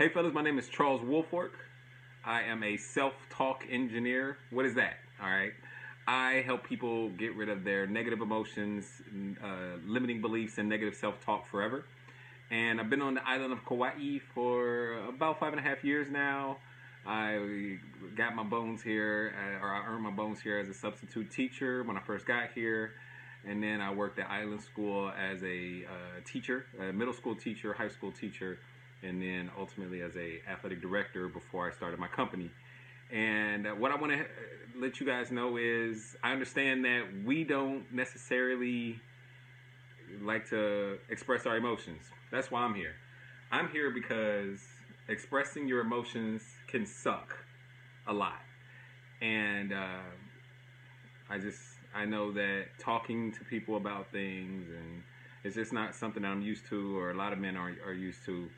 Hey, fellas, my name is Charles Woolfork. I am a self talk engineer. What is that? All right. I help people get rid of their negative emotions, uh, limiting beliefs, and negative self talk forever. And I've been on the island of Kauai for about five and a half years now. I got my bones here, uh, or I earned my bones here as a substitute teacher when I first got here. And then I worked at Island School as a uh, teacher, a middle school teacher, high school teacher, and then ultimately as a athletic director before I started my company. And uh, what I want to uh, let you guys know is I understand that we don't necessarily like to express our emotions. That's why I'm here. I'm here because expressing your emotions can suck a lot. And uh, I just, I know that talking to people about things and it's just not something I'm used to or a lot of men are, are used to.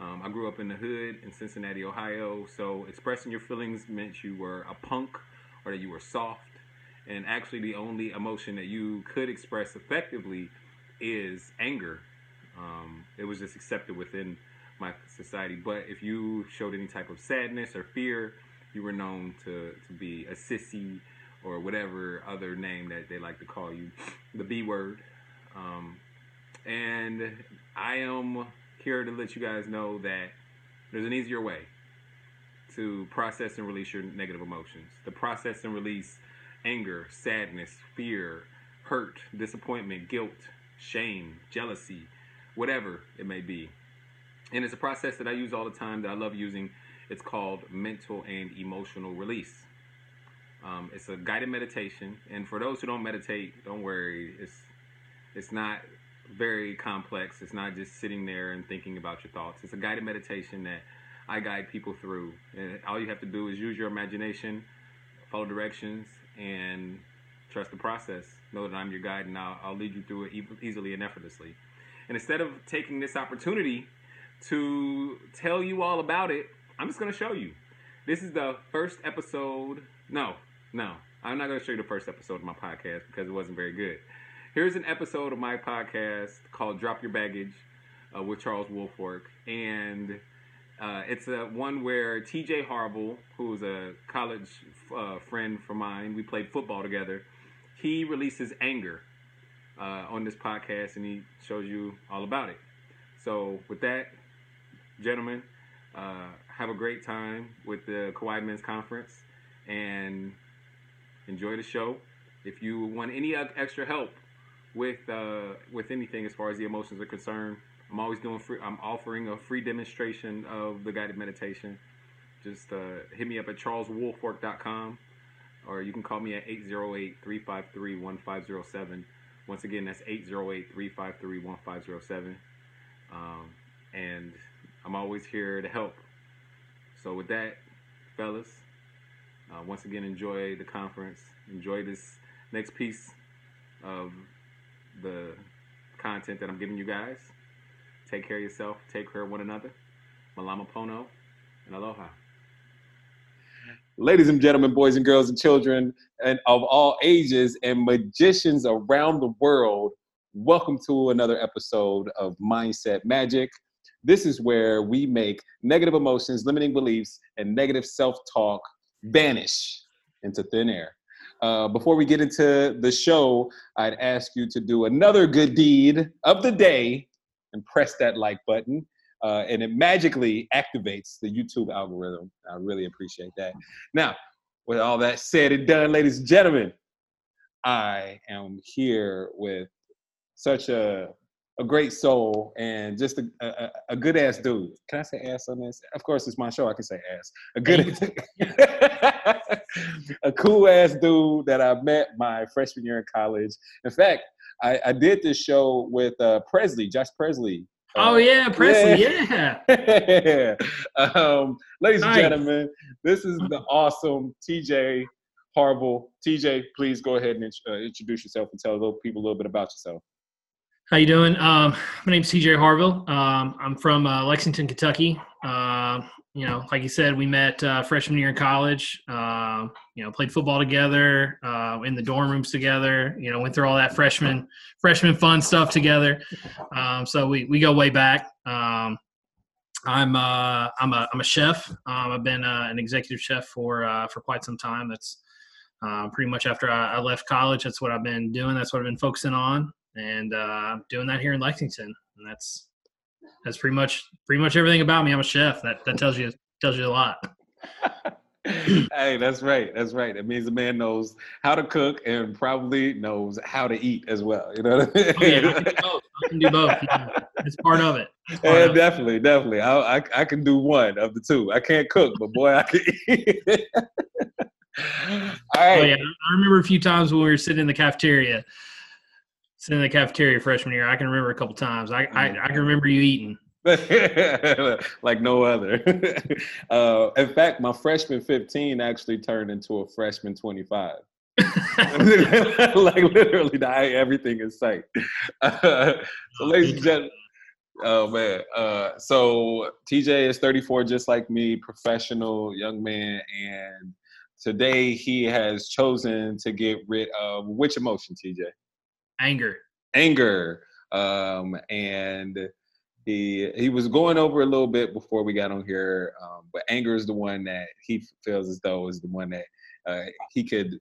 Um, I grew up in the hood in Cincinnati, Ohio, so expressing your feelings meant you were a punk or that you were soft. And actually, the only emotion that you could express effectively is anger. Um, it was just accepted within my society. But if you showed any type of sadness or fear, you were known to, to be a sissy or whatever other name that they like to call you, the B word. Um, and I am here to let you guys know that there's an easier way to process and release your negative emotions. To process and release anger, sadness, fear, hurt, disappointment, guilt, shame, jealousy, whatever it may be. And it's a process that I use all the time that I love using. It's called mental and emotional release. Um, it's a guided meditation, and for those who don't meditate, don't worry. It's it's not very complex. It's not just sitting there and thinking about your thoughts. It's a guided meditation that I guide people through. And all you have to do is use your imagination, follow directions, and trust the process. Know that I'm your guide and I'll, I'll lead you through it e- easily and effortlessly. And instead of taking this opportunity to tell you all about it, I'm just going to show you. This is the first episode. No, no, I'm not going to show you the first episode of my podcast because it wasn't very good. Here's an episode of my podcast called Drop Your Baggage uh, with Charles Woolfork. And uh, it's a one where TJ Harville, who's a college uh, friend from mine, we played football together. He releases anger uh, on this podcast and he shows you all about it. So, with that, gentlemen, uh, have a great time with the Kauai Men's Conference and enjoy the show. If you want any extra help with uh, with anything as far as the emotions are concerned. I'm always doing free. I'm offering a free demonstration of the guided meditation. Just uh, hit me up at charleswoolfork.com or you can call me at 808-353-1507. Once again, that's 808-353-1507. Um, and I'm always here to help. So with that, fellas, uh, once again, enjoy the conference. Enjoy this next piece of the content that I'm giving you guys. Take care of yourself. Take care of one another. Malama Pono and aloha. Ladies and gentlemen, boys and girls and children and of all ages and magicians around the world, welcome to another episode of Mindset Magic. This is where we make negative emotions, limiting beliefs, and negative self-talk vanish into thin air. Uh, before we get into the show, I'd ask you to do another good deed of the day and press that like button. Uh, and it magically activates the YouTube algorithm. I really appreciate that. Now, with all that said and done, ladies and gentlemen, I am here with such a a great soul and just a, a, a, good ass dude. Can I say ass on this? Of course, it's my show. I can say ass. A good, a cool ass dude that I met my freshman year in college. In fact, I, I did this show with uh, Presley, Josh Presley. Oh yeah, Presley, yeah. yeah. um, ladies nice. and gentlemen, this is the awesome TJ Harville. TJ, please go ahead and uh, introduce yourself and tell little people a little bit about yourself. How you doing? Um, my name's TJ Harville. Um, I'm from uh, Lexington, Kentucky. Uh, you know, like you said, we met uh, freshman year in college. Uh, you know, played football together uh, in the dorm rooms together. You know, went through all that freshman freshman fun stuff together. Um, so we we go way back. Um, I'm uh, I'm a I'm a chef. Um, I've been uh, an executive chef for for quite some time. That's pretty much after I, I, left college. That's what I've been doing. That's what I've been focusing on, and uh, doing that here in Lexington. And that's that's pretty much pretty much everything about me. I'm a chef. That that tells you tells you a lot. hey, that's right. That's right. It means the man knows how to cook and probably knows how to eat as well. You know what I mean? Oh, yeah, I can do both. I can do both. Yeah. It's part of it. Part yeah, of definitely, it. definitely. I, I, I can do one of the two. I can't cook, but boy, I can eat. All right. Oh, yeah. I remember a few times when we were sitting in the cafeteria, sitting in the cafeteria freshman year. I can remember a couple times. I, I, I can remember you eating. like no other. uh, in fact, my freshman 15 actually turned into a freshman 25. like literally, I, everything in sight. Uh, so, ladies and gentlemen, oh man. Uh, so TJ is 34, just like me, professional young man, and today he has chosen to get rid of which emotion, TJ? Anger. Anger. Um, and he he was going over a little bit before we got on here, um, but anger is the one that he feels as though is the one that uh, he could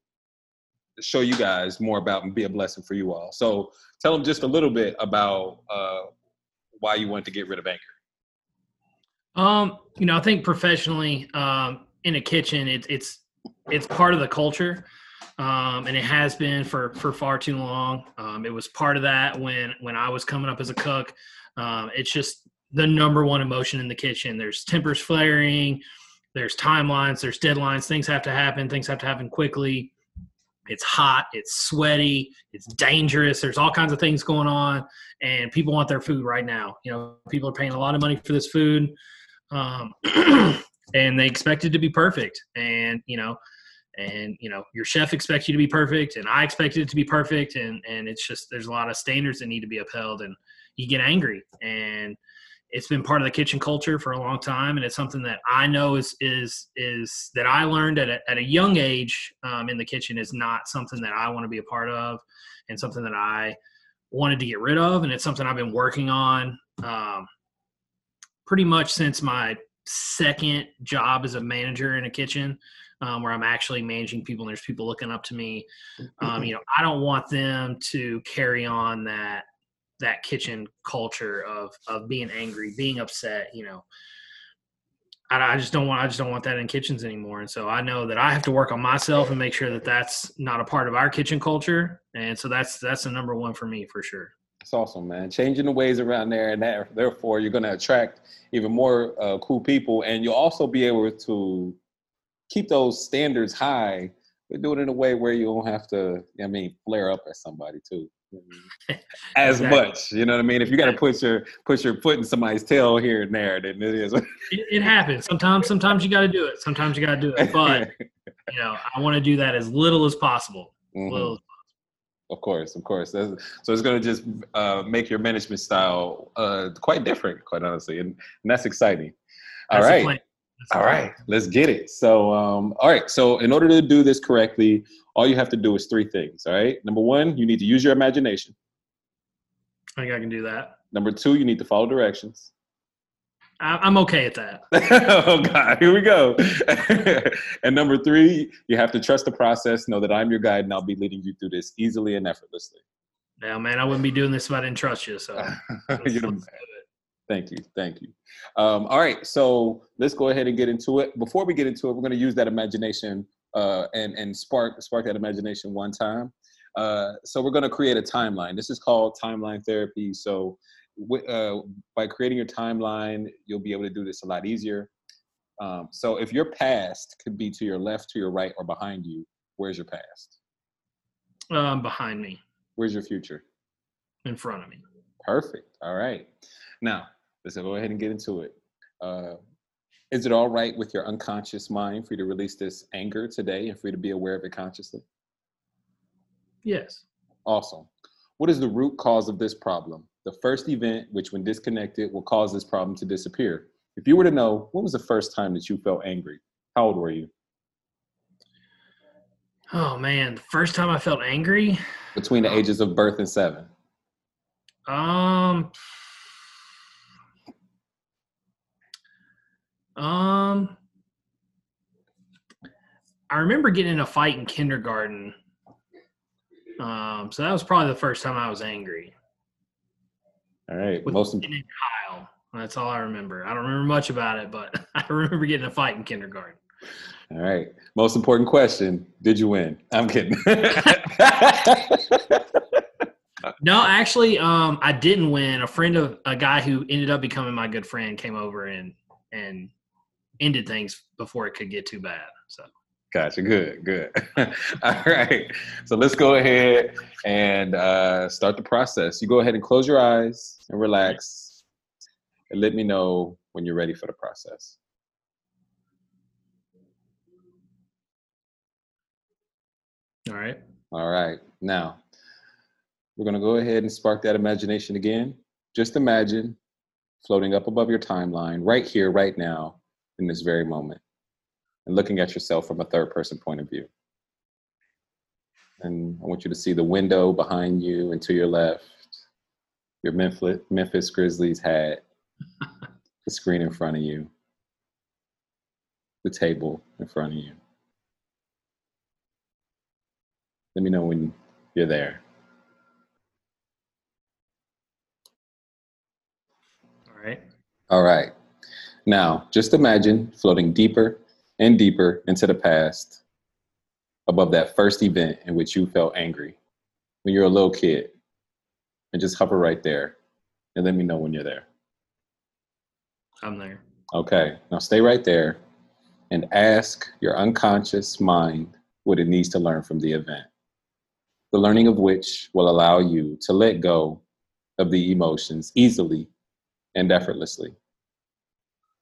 show you guys more about and be a blessing for you all. So tell him just a little bit about uh, why you want to get rid of anger. Um, you know, I think professionally um, in a kitchen, it, it's it's part of the culture. Um, and it has been for for far too long. Um, it was part of that when when I was coming up as a cook. Um, it's just the number one emotion in the kitchen. There's tempers flaring, there's timelines, there's deadlines. Things have to happen. Things have to happen quickly. It's hot, it's sweaty, it's dangerous. There's all kinds of things going on, and people want their food right now. You know, people are paying a lot of money for this food, um, and they expect it to be perfect. And you know, and you know, your chef expects you to be perfect, and I expected it to be perfect, and and it's just there's a lot of standards that need to be upheld, and you get angry. And it's been part of the kitchen culture for a long time and it's something that i know is is is that i learned at a, at a young age um, in the kitchen is not something that i want to be a part of and something that i wanted to get rid of and it's something i've been working on um, pretty much since my second job as a manager in a kitchen um, where i'm actually managing people and there's people looking up to me um, you know i don't want them to carry on that that kitchen culture of of being angry, being upset. You know, I, I just don't want I just don't want that in kitchens anymore. And so I know that I have to work on myself and make sure that that's not a part of our kitchen culture. And so that's that's the number one for me for sure. It's awesome, man. Changing the ways around there, and that, therefore you're going to attract even more uh, cool people, and you'll also be able to keep those standards high. But do it in a way where you don't have to, I mean, flare up at somebody too. as exactly. much. You know what I mean? If you got to put your put your foot in somebody's tail here and there, then it is. it, it happens. Sometimes, sometimes you got to do it. Sometimes you got to do it. But you know, I want to do that as little as possible. Mm-hmm. Little as Of course, of course. That's, so it's going to just uh, make your management style uh, quite different, quite honestly, and, and that's exciting. All that's right. All right, let's get it. So, um, all right. So, in order to do this correctly, all you have to do is three things. All right. Number one, you need to use your imagination. I think I can do that. Number two, you need to follow directions. I'm okay at that. oh God, here we go. and number three, you have to trust the process. Know that I'm your guide, and I'll be leading you through this easily and effortlessly. Yeah, man, I wouldn't be doing this if I didn't trust you. So, Thank you, thank you. Um, all right, so let's go ahead and get into it. Before we get into it, we're going to use that imagination uh, and and spark spark that imagination one time. Uh, so we're going to create a timeline. This is called timeline therapy. So uh, by creating your timeline, you'll be able to do this a lot easier. Um, so if your past could be to your left, to your right, or behind you, where's your past? Um, behind me. Where's your future? In front of me. Perfect. All right. Now let's go ahead and get into it. Uh, is it all right with your unconscious mind for you to release this anger today and for you to be aware of it consciously? Yes. Awesome. What is the root cause of this problem? The first event, which when disconnected, will cause this problem to disappear. If you were to know, when was the first time that you felt angry? How old were you? Oh man, the first time I felt angry? Between the ages of birth and seven. Um Um, I remember getting in a fight in kindergarten. Um, so that was probably the first time I was angry. All right. With Most and Kyle. That's all I remember. I don't remember much about it, but I remember getting in a fight in kindergarten. all right. Most important question: Did you win? I'm kidding. No, actually, um, I didn't win. A friend of a guy who ended up becoming my good friend came over and and ended things before it could get too bad. So Gotcha. Good. Good. All right. So let's go ahead and uh, start the process. You go ahead and close your eyes and relax, and let me know when you're ready for the process. all right. All right. Now, we're going to go ahead and spark that imagination again. Just imagine floating up above your timeline right here, right now, in this very moment, and looking at yourself from a third person point of view. And I want you to see the window behind you and to your left, your Memphis, Memphis Grizzlies hat, the screen in front of you, the table in front of you. Let me know when you're there. All right. All right. Now, just imagine floating deeper and deeper into the past above that first event in which you felt angry when you're a little kid. And just hover right there and let me know when you're there. I'm there. Okay. Now stay right there and ask your unconscious mind what it needs to learn from the event. The learning of which will allow you to let go of the emotions easily and effortlessly.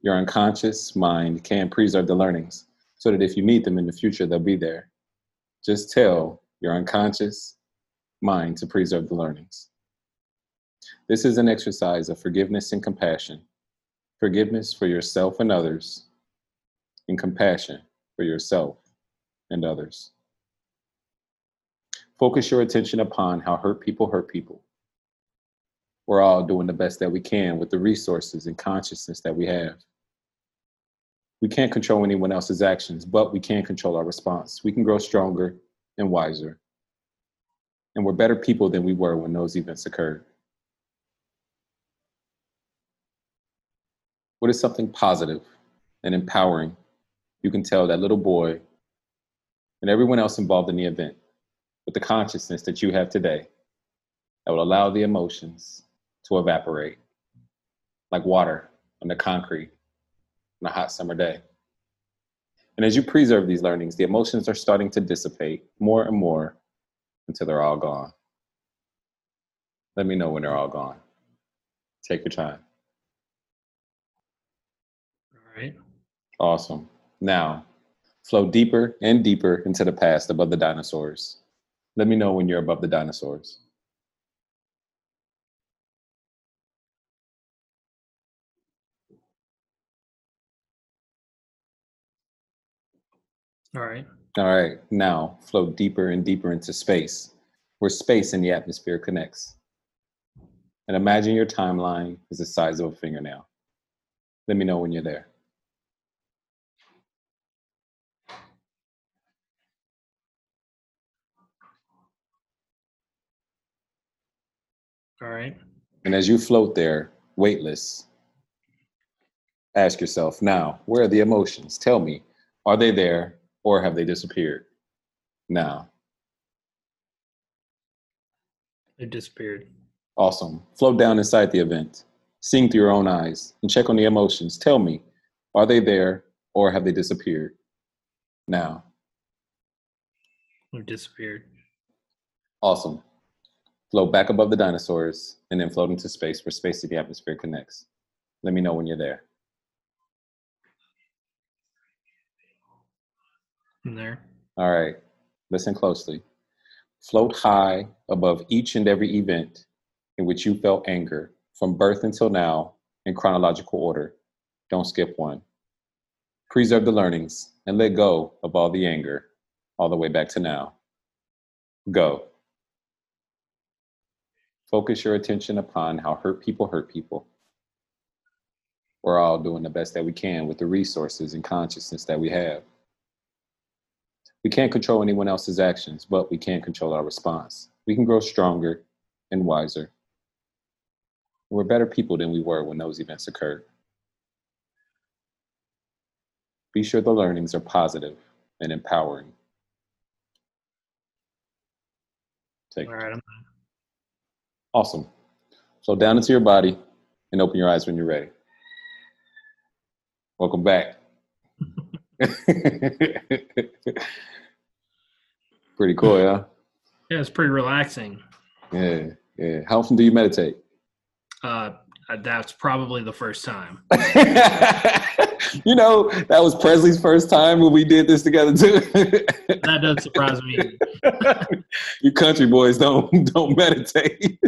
Your unconscious mind can preserve the learnings so that if you need them in the future, they'll be there. Just tell your unconscious mind to preserve the learnings. This is an exercise of forgiveness and compassion forgiveness for yourself and others, and compassion for yourself and others. Focus your attention upon how hurt people hurt people we're all doing the best that we can with the resources and consciousness that we have. We can't control anyone else's actions, but we can control our response. We can grow stronger and wiser. And we're better people than we were when those events occurred. What is something positive and empowering you can tell that little boy and everyone else involved in the event with the consciousness that you have today that will allow the emotions to evaporate like water on the concrete on a hot summer day. And as you preserve these learnings, the emotions are starting to dissipate more and more until they're all gone. Let me know when they're all gone. Take your time. All right. Awesome. Now, flow deeper and deeper into the past above the dinosaurs. Let me know when you're above the dinosaurs. All right. All right, now float deeper and deeper into space, where space and the atmosphere connects. And imagine your timeline is the size of a fingernail. Let me know when you're there. All right. And as you float there, weightless, ask yourself now, where are the emotions? Tell me, are they there or have they disappeared? Now, It disappeared. awesome. Float down inside the event, seeing through your own eyes, and check on the emotions. Tell me, are they there or have they disappeared? Now, It disappeared. awesome. Float back above the dinosaurs and then float into space where space and the atmosphere connects. Let me know when you're there. In there. All right, listen closely. Float high above each and every event in which you felt anger from birth until now in chronological order. Don't skip one. Preserve the learnings and let go of all the anger all the way back to now. Go. Focus your attention upon how hurt people hurt people. we're all doing the best that we can with the resources and consciousness that we have. We can't control anyone else's actions, but we can control our response. We can grow stronger and wiser. We're better people than we were when those events occurred. Be sure the learnings are positive and empowering. Take All right. I'm, Awesome. So down into your body and open your eyes when you're ready. Welcome back. Pretty cool, yeah. yeah, it's pretty relaxing. Yeah, yeah. How often do you meditate? Uh, that's probably the first time. you know, that was Presley's first time when we did this together too. That doesn't surprise me. you country boys don't don't meditate.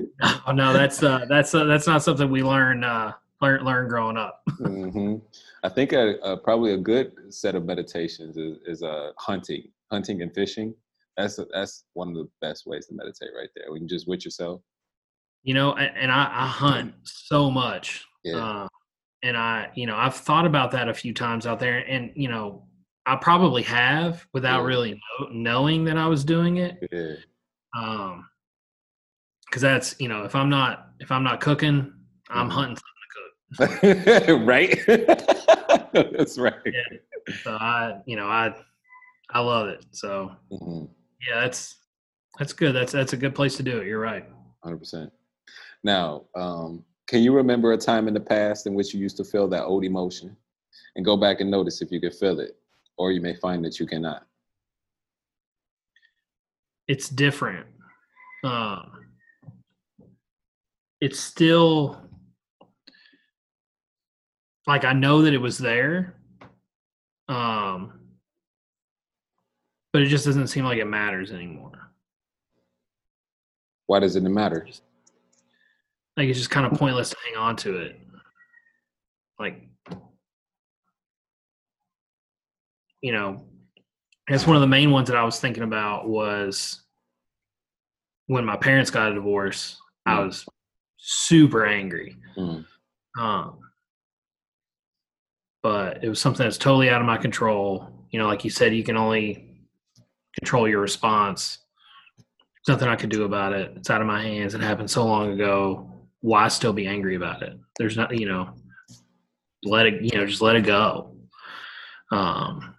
Oh no, that's uh, that's uh, that's not something we learn uh, learn learn growing up. hmm I think a, a, probably a good set of meditations is, is uh, hunting, hunting and fishing. That's that's one of the best ways to meditate right there. When you just with yourself. You know, and, and I, I hunt so much. Yeah. Uh, and I, you know, I've thought about that a few times out there, and you know, I probably have without Yeah. really know, knowing that I was doing it. Yeah. Um, because that's you know, if I'm not if I'm not cooking, I'm Mhm. hunting. Something to cook. right. that's right. So I, you know, I I love it. So hmm yeah, that's that's good. That's that's a good place to do it. You're right. Hundred percent. Now, um, can you remember a time in the past in which you used to feel that old emotion, and go back and notice if you could feel it, or you may find that you cannot. it's different. Um, it's still like I know that it was there, um, but it just doesn't seem like it matters anymore. Why does it matter? Like it's just kind of pointless to hang on to it. Like, you know, that's one of the main ones that I was thinking about was when my parents got a divorce. I Mm. was super angry. Mm. Um, but it was something that's totally out of my control. You know, like you said, you can only control your response. There's nothing I could do about it. It's out of my hands. It happened so long ago. Why still be angry about it? There's not, you know, let it, you know, just let it go. Um,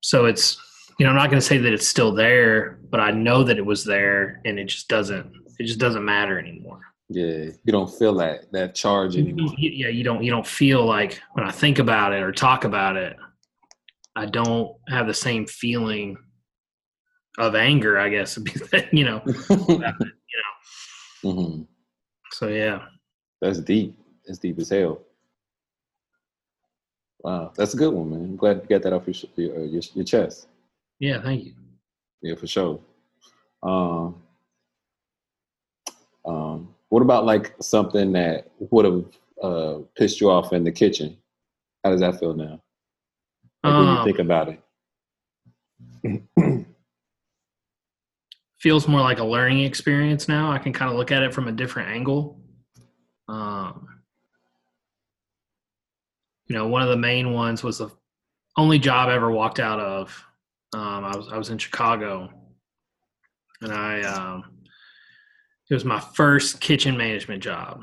so it's, you know, I'm not going to say that it's still there, but I know that it was there and it just doesn't, it just doesn't matter anymore. Yeah, you don't feel that that charge anymore. Yeah you don't you don't feel like when i think about it or talk about it i don't have the same feeling of anger i guess you know hmm so yeah That's deep. That's deep as hell. Wow, that's a good one, man. I'm glad you got that off your sh- your, uh, your, your chest. yeah thank you Yeah, for sure. Um, um, what about like something that would have uh, pissed you off in the kitchen? How does that feel now? Like when you Um, think about it. feels more like a learning experience now. I can kind of look at it from a different angle. Um you know one of the main ones was the only job I ever walked out of. Um i was i was in chicago. And i um it was my first kitchen management job.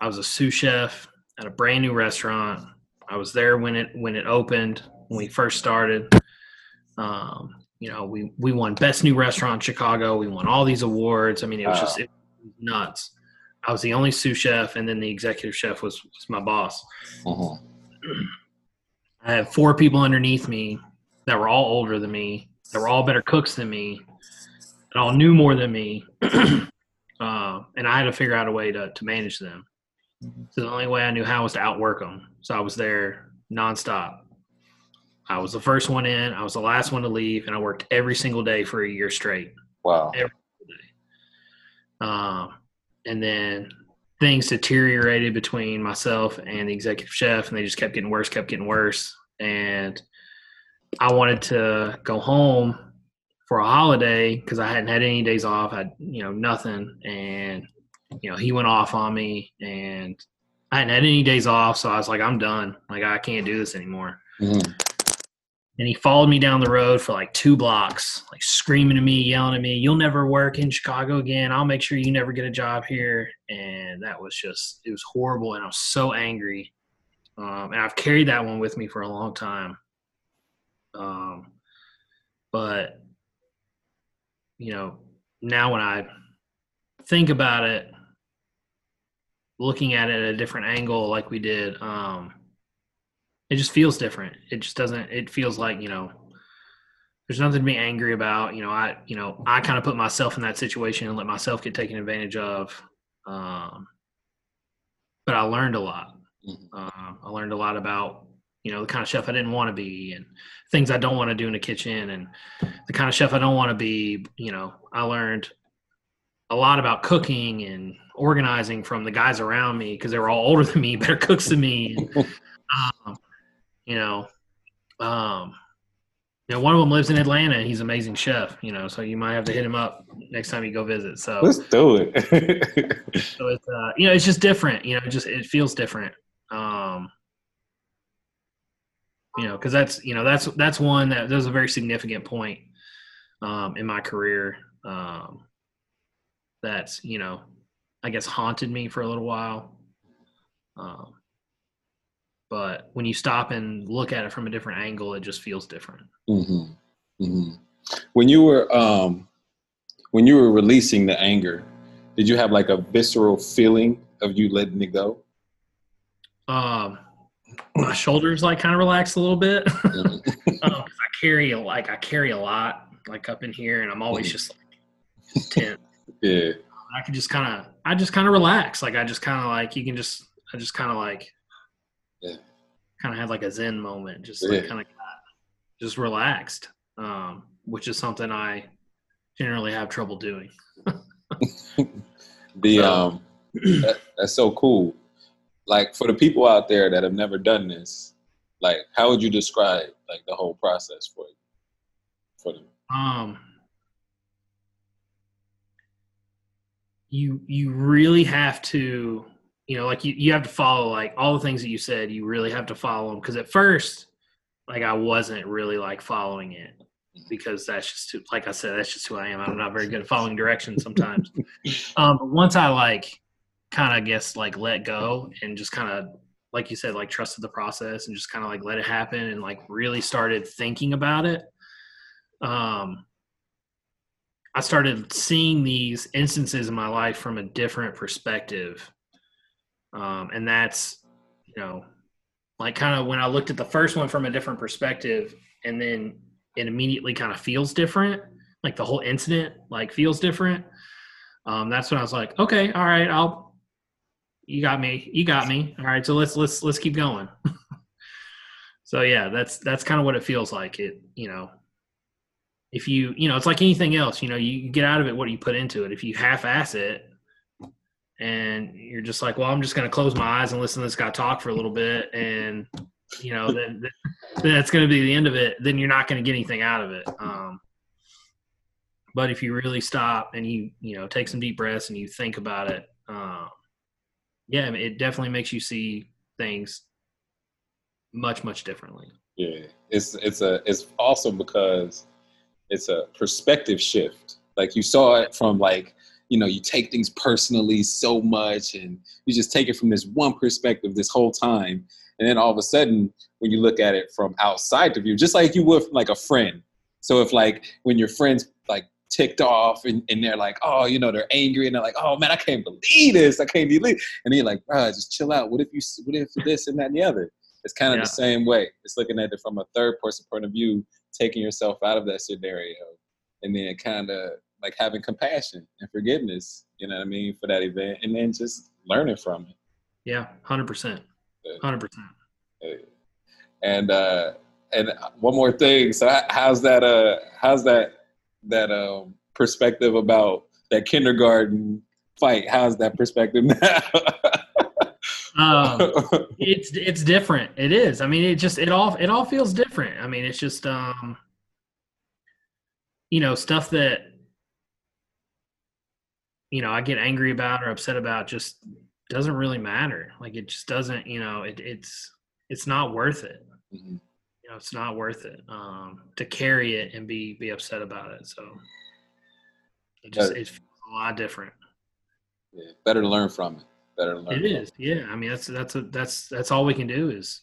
I was a sous chef at a brand new restaurant. I was there when it when it opened when we first started um you know, we we won best new restaurant in Chicago. We won all these awards. I mean, it was Wow. just it was nuts. I was the only sous chef, and then the executive chef was was my boss. Mhm. I had four people underneath me that were all older than me, that were all better cooks than me, that all knew more than me, uh, and I had to figure out a way to to manage them. So the only way I knew how was to outwork them. So I was there nonstop. I was the first one in. I was the last one to leave, and I worked every single day for a year straight. Wow. Um, and then things deteriorated between myself and the executive chef, and they just kept getting worse, kept getting worse. And I wanted to go home for a holiday because I hadn't had any days off. I had, you know, nothing. And, you know, he went off on me and I hadn't had any days off, so I was like, I'm done. Like I can't do this anymore. Mhm. And he followed me down the road for like two blocks, like screaming at me, yelling at me, You'll never work in Chicago again. I'll make sure you never get a job here. And that was just, it was horrible. And I was so angry. Um, and I've carried that one with me for a long time. Um, but, you know, now when I think about it, looking at it at a different angle, like we did, um, it just feels different. It just doesn't. It feels like you know, there's nothing to be angry about. You know, I you know I kind of put myself in that situation and let myself get taken advantage of. Um, but I learned a lot. Mhm. Um, I learned a lot about you know the kind of chef I didn't want to be and things I don't want to do in the kitchen and the kind of chef I don't want to be. You know, I learned a lot about cooking and organizing from the guys around me because they were all older than me, better cooks than me. And, um, you know, um, you know, one of them lives in Atlanta and he's an amazing chef. You know, so you might have to hit him up next time you go visit. So, Let's do it. so it's uh, you know, it's just different. You know, it just it feels different. Um, you know, because that's you know that's that's one that that was a very significant point um, in my career. Um, that's you know, I guess haunted me for a little while. Um, but when you stop and look at it from a different angle, it just feels different. hmm hmm When you were um, when you were releasing the anger, did you have like a visceral feeling of you letting it go? Um, my shoulders like kind of relax a little bit. Mhm. Um, I carry a, like I carry a lot like up in here, and I'm always Mhm. just like tense. yeah. I can just kind of I just kind of relax. Like I just kind of like you can just I just kind of like Yeah. kind of had like a zen moment, just like Yeah. kind of just relaxed, um, which is something I generally have trouble doing. The So- um, that, that's so cool. Like for the people out there that have never done this, like how would you describe like the whole process for you? For them. Um, you you really have to you know like you, you have to follow like all the things that you said you really have to follow them because at first like i wasn't really like following it because that's just too, like i said that's just who i am i'm not very good at following directions sometimes um but once i like kind of guess like let go and just kind of like you said like trusted the process and just kind of like let it happen and like really started thinking about it um I started seeing these instances in my life from a different perspective. Um, and that's, you know, like kind of when I looked at the first one from a different perspective and then it immediately kind of feels different, like the whole incident like feels different. Um, that's when I was like, okay, all right, I'll, you got me, you got me. All right. So let's, let's, let's keep going. so yeah, that's, that's kind of what it feels like. It, you know, if you you know it's like anything else you know you get out of it what you put into it if you half-ass it and you're just like well i'm just going to close my eyes and listen to this guy talk for a little bit and you know then then that's going to be the end of it. Then you're not going to get anything out of it. Um, but if you really stop and you you know take some deep breaths and you think about it um, yeah I mean, it definitely makes you see things much much differently. Yeah, it's it's a it's awesome because it's a perspective shift. Like you saw it from like you know you take things personally so much, and you just take it from this one perspective this whole time, and then all of a sudden when you look at it from outside the view, just like you would from like a friend. So if like when your friends like ticked off and, and they're like, oh, you know, they're angry and they're like, oh man, I can't believe this, I can't believe, and then you're like, bro, just chill out. What if you, what if this and that and the other? It's kind of Yeah. the same way. It's looking at it from a third person point of view, taking yourself out of that scenario, and then kind of like having compassion and forgiveness. You know what I mean for that event, and then just learning from it. yeah 100% 100% And uh, and one more thing. So how's that? Uh, how's that? That um perspective about that kindergarten fight? How's that perspective now? um, it's it's different it is i mean it just it all it all feels different i mean it's just um you know stuff that you know i get angry about or upset about just doesn't really matter. Like it just doesn't, you know, it, it's it's not worth it. Mm-hmm. You know, it's not worth it um, to carry it and be be upset about it. So it just it feels a lot different. Yeah, better to learn from it. Better to learn. It is, yeah. I mean, that's that's a, that's that's all we can do is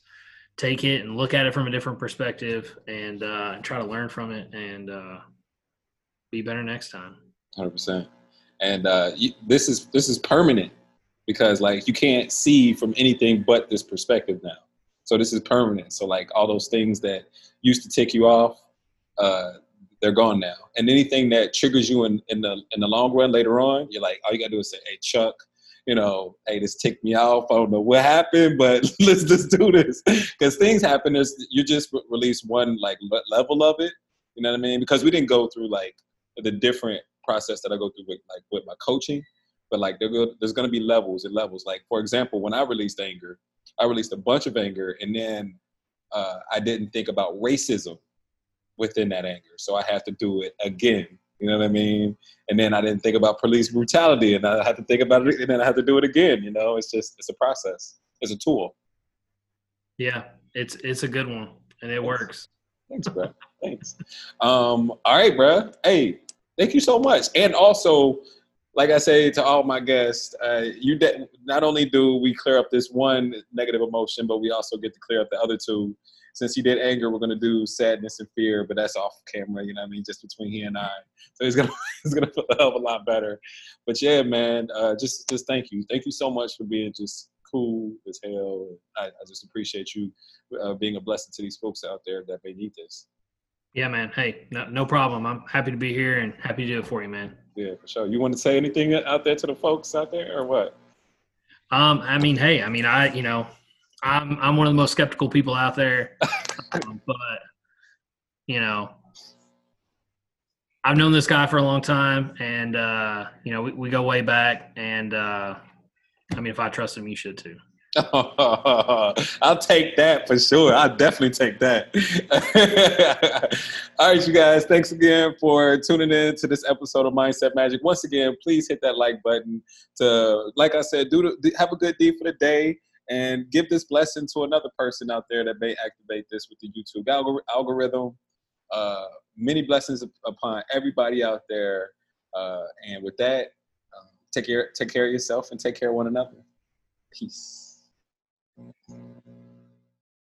take it and look at it from a different perspective and uh, try to learn from it and uh, be better next time. Hundred percent. And uh, you, this is this is permanent because like you can't see from anything but this perspective now. So this is permanent. So like all those things that used to tick you off, uh, they're gone now. And anything that triggers you in, in the in the long run later on, you're like, all you gotta do is say, "Hey, Chuck, you know, hey, this ticked me off. I don't know what happened, but let's just do this." Because things happen. There's you just release one like level of it. You know what I mean? Because we didn't go through like the different process that I go through with like with my coaching, but like there's going to be levels and levels. Like for example, when I released anger, I released a bunch of anger, and then uh, I didn't think about racism within that anger. So I have to do it again. You know what I mean? And then I didn't think about police brutality, and I had to think about it, and then I had to do it again. You know, it's just it's a process. It's a tool. Yeah, it's it's a good one, and it Thanks. works. Thanks, bro. Thanks. Um, all right, bro. Hey, thank you so much. And also, like I say to all my guests, uh, you de- not only do we clear up this one negative emotion, but we also get to clear up the other two since you did anger, we're gonna do sadness and fear, but that's off camera, you know what I mean, just between he and I. So he's gonna he's gonna feel a hell of a lot better. But yeah, man, uh, just just thank you, thank you so much for being just cool as hell. I, I just appreciate you uh, being a blessing to these folks out there that may need this. Yeah, man. Hey, no, no problem. I'm happy to be here and happy to do it for you, man. Yeah, for sure. You want to say anything out there to the folks out there, or what? Um, I mean, hey, I mean, I, you know, I'm I'm one of the most skeptical people out there, um, but you know, I've known this guy for a long time, and uh, you know, we, we go way back. And uh, I mean, if I trust him, you should too. I'll take that for sure. I'll definitely take that. All right, you guys. Thanks again for tuning in to this episode of Mindset Magic. Once again, please hit that like button to, like I said, do the, have a good deed for the day and give this blessing to another person out there that may activate this with the YouTube algor- algorithm. Uh, many blessings upon everybody out there. Uh, and with that, um, take care, take care of yourself and take care of one another. Peace. Mm-hmm.